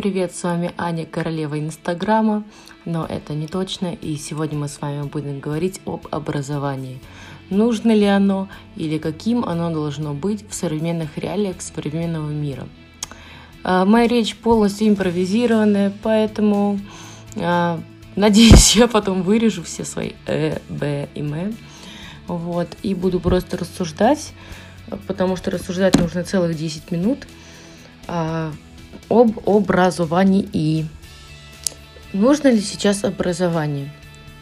Привет, с вами Аня, королева Инстаграма, но это не точно, и сегодня мы с вами будем говорить об образовании. Нужно ли оно или каким оно должно быть в современных реалиях современного мира. А, моя речь полностью импровизированная, поэтому а, надеюсь, я потом вырежу все свои э, б и м. Вот, и буду просто рассуждать, потому что рассуждать нужно целых 10 минут а, об образовании. Нужно ли сейчас образование?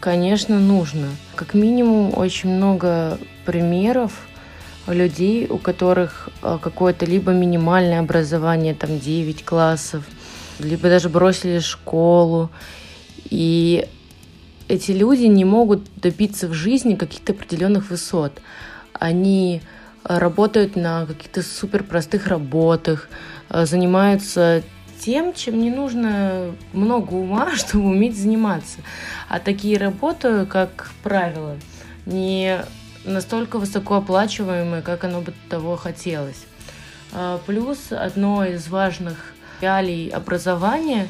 Конечно, нужно. Как минимум, очень много примеров людей, у которых а, какое-то либо минимальное образование, там 9 классов, либо даже бросили школу. И эти люди не могут добиться в жизни каких-то определенных высот. Они работают на каких-то супер простых работах, занимаются тем, чем не нужно много ума, чтобы уметь заниматься. А такие работы, как правило, не настолько высокооплачиваемые, как оно бы того хотелось. А, плюс одно из важных реалий образования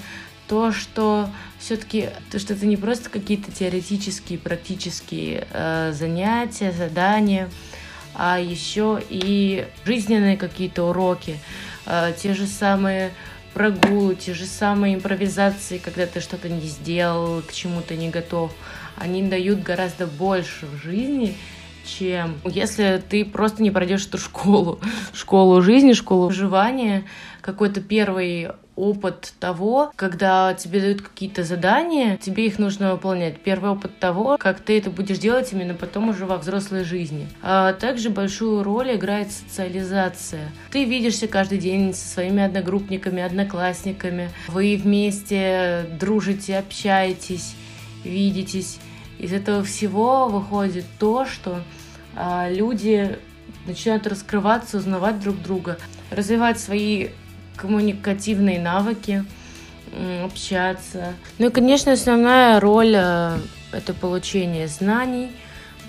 то, что все-таки то, что это не просто какие-то теоретические, практические э, занятия, задания, а еще и жизненные какие-то уроки, э, те же самые прогулы, те же самые импровизации, когда ты что-то не сделал, к чему-то не готов, они дают гораздо больше в жизни, чем если ты просто не пройдешь эту школу, школу жизни, школу выживания, какой-то первый опыт того, когда тебе дают какие-то задания, тебе их нужно выполнять. Первый опыт того, как ты это будешь делать именно потом уже во взрослой жизни. А также большую роль играет социализация. Ты видишься каждый день со своими одногруппниками, одноклассниками. Вы вместе дружите, общаетесь, видитесь. Из этого всего выходит то, что а, люди начинают раскрываться, узнавать друг друга, развивать свои коммуникативные навыки, общаться. Ну и, конечно, основная роль э, — это получение знаний,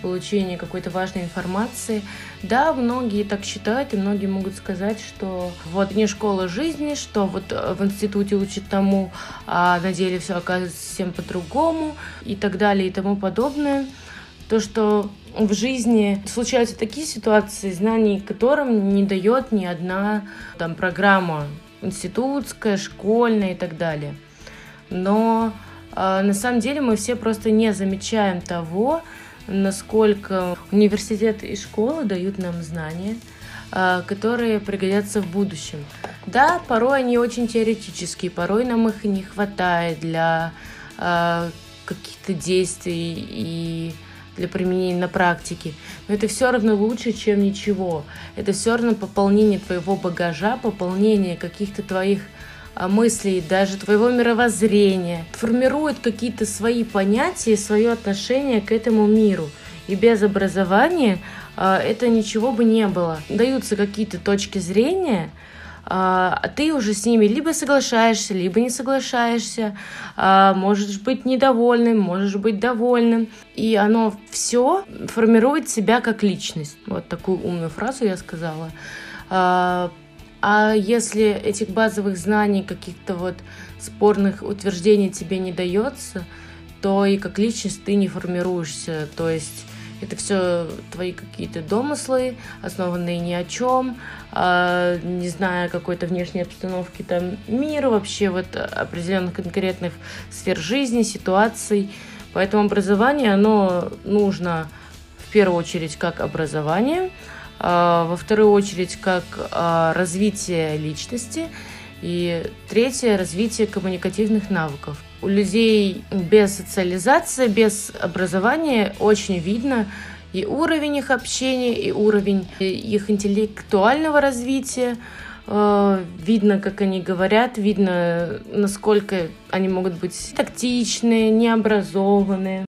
получение какой-то важной информации. Да, многие так считают, и многие могут сказать, что вот не школа жизни, что вот э, в институте учат тому, а на деле все оказывается совсем по-другому и так далее и тому подобное. То, что в жизни случаются такие ситуации, знаний которым не дает ни одна там программа институтская, школьная и так далее. Но э, на самом деле мы все просто не замечаем того, насколько университет и школа дают нам знания, э, которые пригодятся в будущем. Да, порой они очень теоретические, порой нам их не хватает для э, каких-то действий и для применения на практике. Но это все равно лучше, чем ничего. Это все равно пополнение твоего багажа, пополнение каких-то твоих а, мыслей, даже твоего мировоззрения, формирует какие-то свои понятия, свое отношение к этому миру. И без образования а, это ничего бы не было. Даются какие-то точки зрения, ты уже с ними либо соглашаешься, либо не соглашаешься, а, можешь быть недовольным, можешь быть довольным, и оно все формирует себя как личность. Вот такую умную фразу я сказала. А, а если этих базовых знаний, каких-то вот спорных утверждений тебе не дается, то и как личность ты не формируешься. То есть это все твои какие-то домыслы, основанные ни о чем, а, не зная какой-то внешней обстановки там мира, вообще вот определенных конкретных сфер жизни, ситуаций. Поэтому образование, оно нужно в первую очередь как образование, а, во вторую очередь как а, развитие личности, и третье – развитие коммуникативных навыков. У людей без социализации, без образования очень видно и уровень их общения, и уровень их интеллектуального развития. Э, видно, как они говорят, видно, насколько они могут быть тактичные, необразованные.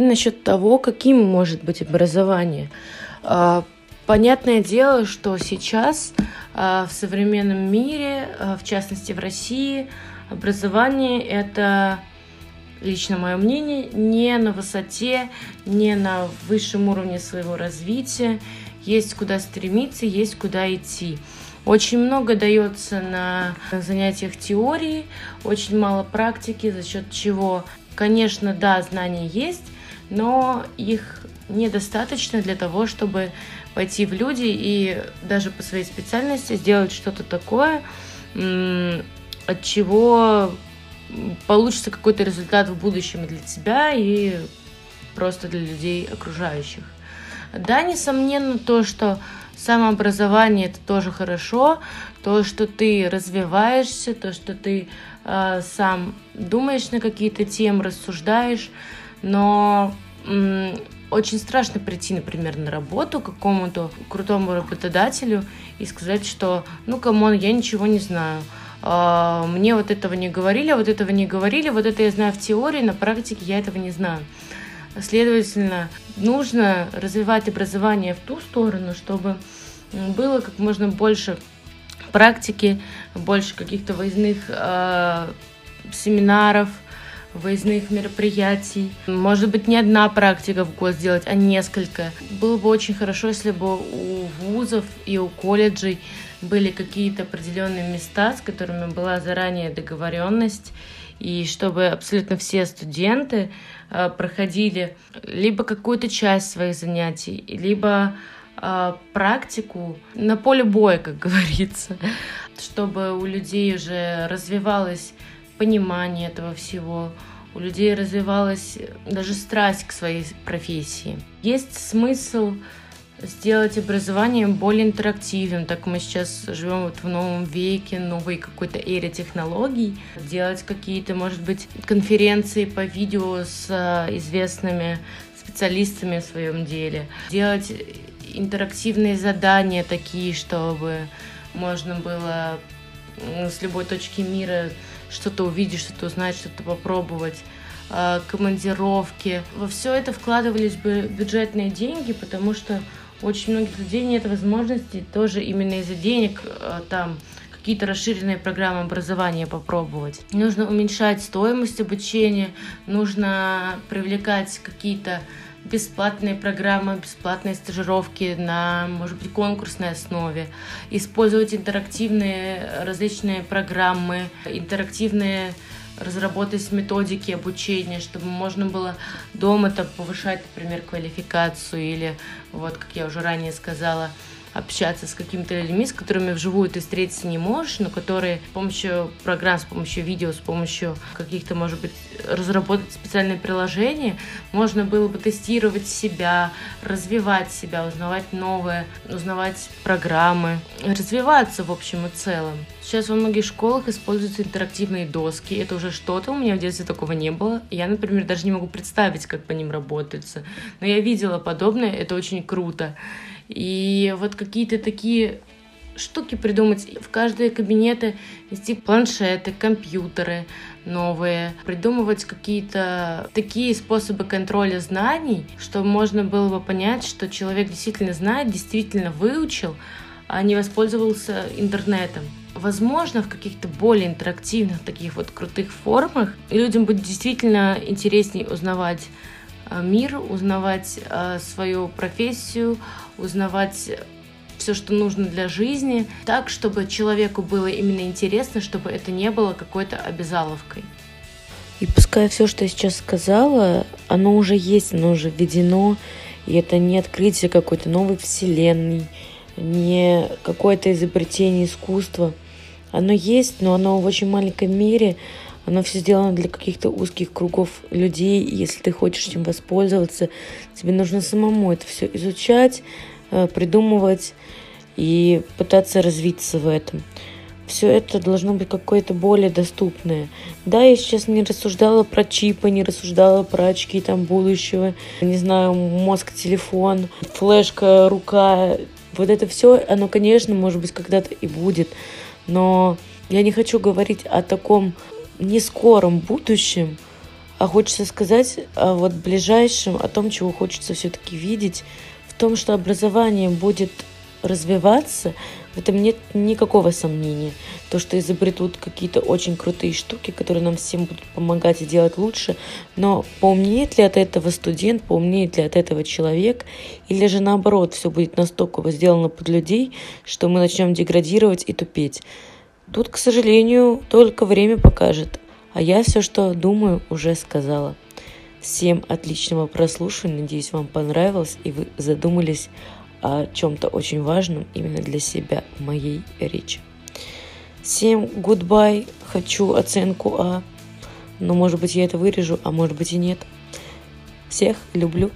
Теперь насчет того, каким может быть образование. А, Понятное дело, что сейчас в современном мире, в частности в России, образование это лично мое мнение, не на высоте, не на высшем уровне своего развития. Есть куда стремиться, есть куда идти. Очень много дается на занятиях теории, очень мало практики, за счет чего, конечно, да, знания есть, но их недостаточно для того, чтобы пойти в люди и даже по своей специальности сделать что-то такое, от чего получится какой-то результат в будущем для тебя и просто для людей окружающих. Да, несомненно, то, что самообразование это тоже хорошо, то, что ты развиваешься, то, что ты э, сам думаешь на какие-то темы, рассуждаешь, но очень страшно прийти, например, на работу к какому-то крутому работодателю и сказать, что, ну, come on, я ничего не знаю, а, мне вот этого не говорили, а вот этого не говорили, вот это я знаю в теории, на практике я этого не знаю. Следовательно, нужно развивать образование в ту сторону, чтобы было как можно больше практики, больше каких-то выездных э, семинаров, выездных мероприятий. Может быть, не одна практика в год сделать, а несколько. Было бы очень хорошо, если бы у вузов и у колледжей были какие-то определенные места, с которыми была заранее договоренность, и чтобы абсолютно все студенты э, проходили либо какую-то часть своих занятий, либо э, практику на поле боя, как говорится, чтобы у людей уже развивалось понимание этого всего, у людей развивалась даже страсть к своей профессии. Есть смысл сделать образование более интерактивным, так мы сейчас живем вот в новом веке, новой какой-то эре технологий, делать какие-то, может быть, конференции по видео с э, известными специалистами в своем деле, делать интерактивные задания такие, чтобы можно было с любой точки мира что-то увидеть, что-то узнать, что-то попробовать э, командировки. Во все это вкладывались бы бюджетные деньги, потому что очень многих людей нет возможности тоже именно из-за денег э, там какие-то расширенные программы образования попробовать. Нужно уменьшать стоимость обучения, нужно привлекать какие-то бесплатные программы, бесплатные стажировки на, может быть, конкурсной основе, использовать интерактивные различные программы, интерактивные разработать методики обучения, чтобы можно было дома там повышать, например, квалификацию или, вот, как я уже ранее сказала, общаться с какими-то людьми, с которыми вживую ты встретиться не можешь, но которые с помощью программ, с помощью видео, с помощью каких-то, может быть, разработать специальные приложения, можно было бы тестировать себя, развивать себя, узнавать новое, узнавать программы, развиваться в общем и целом. Сейчас во многих школах используются интерактивные доски. Это уже что-то. У меня в детстве такого не было. Я, например, даже не могу представить, как по ним работается. Но я видела подобное. Это очень круто. И вот какие-то такие штуки придумать. В каждые кабинеты вести планшеты, компьютеры новые, придумывать какие-то такие способы контроля знаний, чтобы можно было бы понять, что человек действительно знает, действительно выучил, а не воспользовался интернетом. Возможно, в каких-то более интерактивных, таких вот крутых формах людям будет действительно интереснее узнавать мир, узнавать а, свою профессию, узнавать все, что нужно для жизни, так, чтобы человеку было именно интересно, чтобы это не было какой-то обязаловкой. И пускай все, что я сейчас сказала, оно уже есть, оно уже введено, и это не открытие какой-то новой вселенной, не какое-то изобретение искусства. Оно есть, но оно в очень маленькой мере, оно все сделано для каких-то узких кругов людей. И если ты хочешь этим воспользоваться, тебе нужно самому это все изучать, э, придумывать и пытаться развиться в этом. Все это должно быть какое-то более доступное. Да, я сейчас не рассуждала про чипы, не рассуждала про очки там будущего, не знаю, мозг, телефон, флешка, рука. Вот это все, оно, конечно, может быть, когда-то и будет. Но я не хочу говорить о таком не скором будущем, а хочется сказать о вот ближайшем, о том, чего хочется все-таки видеть в том, что образование будет развиваться, в этом нет никакого сомнения. То, что изобретут какие-то очень крутые штуки, которые нам всем будут помогать и делать лучше, но поумнеет ли от этого студент, поумнеет ли от этого человек, или же наоборот, все будет настолько сделано под людей, что мы начнем деградировать и тупеть. Тут, к сожалению, только время покажет. А я все, что думаю, уже сказала. Всем отличного прослушивания. Надеюсь, вам понравилось и вы задумались о чем-то очень важном именно для себя в моей речи. Всем goodbye. Хочу оценку А. Но может быть я это вырежу, а может быть и нет. Всех люблю.